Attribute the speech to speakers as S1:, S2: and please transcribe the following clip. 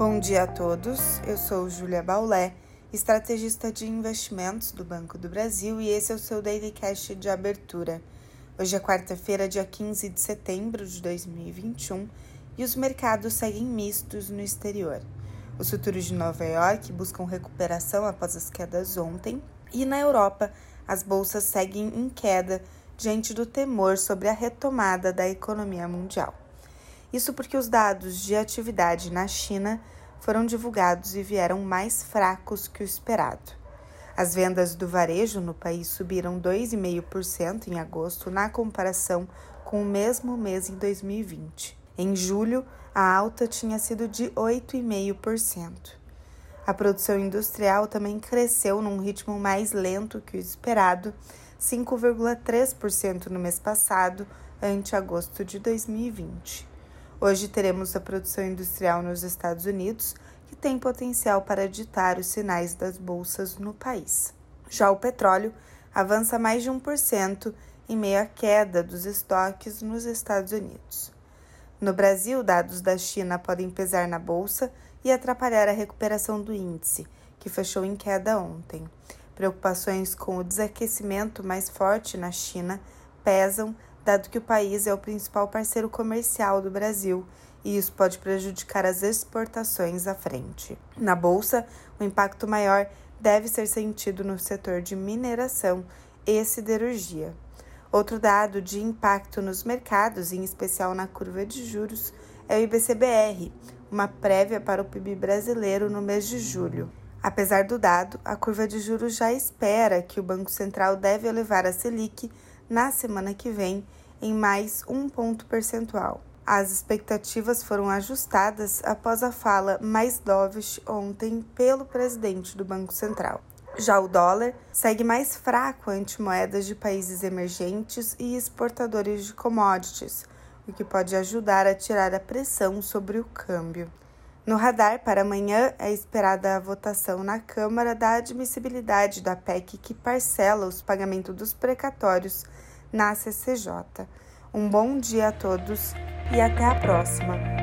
S1: Bom dia a todos, eu sou Júlia Baulé, estrategista de investimentos do Banco do Brasil e esse é o seu Daily Cash de abertura. Hoje é quarta-feira, dia 15 de setembro de 2021 e os mercados seguem mistos no exterior. Os futuros de Nova York buscam recuperação após as quedas ontem e na Europa as bolsas seguem em queda diante do temor sobre a retomada da economia mundial. Isso porque os dados de atividade na China foram divulgados e vieram mais fracos que o esperado. As vendas do varejo no país subiram 2,5% em agosto na comparação com o mesmo mês em 2020. Em julho, a alta tinha sido de 8,5%. A produção industrial também cresceu num ritmo mais lento que o esperado, 5,3% no mês passado, ante agosto de 2020. Hoje teremos a produção industrial nos Estados Unidos, que tem potencial para ditar os sinais das bolsas no país. Já o petróleo avança mais de 1% em meio à queda dos estoques nos Estados Unidos. No Brasil, dados da China podem pesar na bolsa e atrapalhar a recuperação do índice, que fechou em queda ontem. Preocupações com o desaquecimento mais forte na China pesam dado que o país é o principal parceiro comercial do Brasil e isso pode prejudicar as exportações à frente. Na bolsa, o impacto maior deve ser sentido no setor de mineração e siderurgia. Outro dado de impacto nos mercados, em especial na curva de juros, é o IBCBR, uma prévia para o PIB brasileiro no mês de julho. Apesar do dado, a curva de juros já espera que o Banco Central deve elevar a Selic na semana que vem em mais um ponto percentual. As expectativas foram ajustadas após a fala mais dovish ontem pelo presidente do Banco Central. Já o dólar segue mais fraco ante moedas de países emergentes e exportadores de commodities, o que pode ajudar a tirar a pressão sobre o câmbio. No radar para amanhã é esperada a votação na Câmara da admissibilidade da PEC que parcela os pagamentos dos precatórios na CCJ. Um bom dia a todos e até a próxima!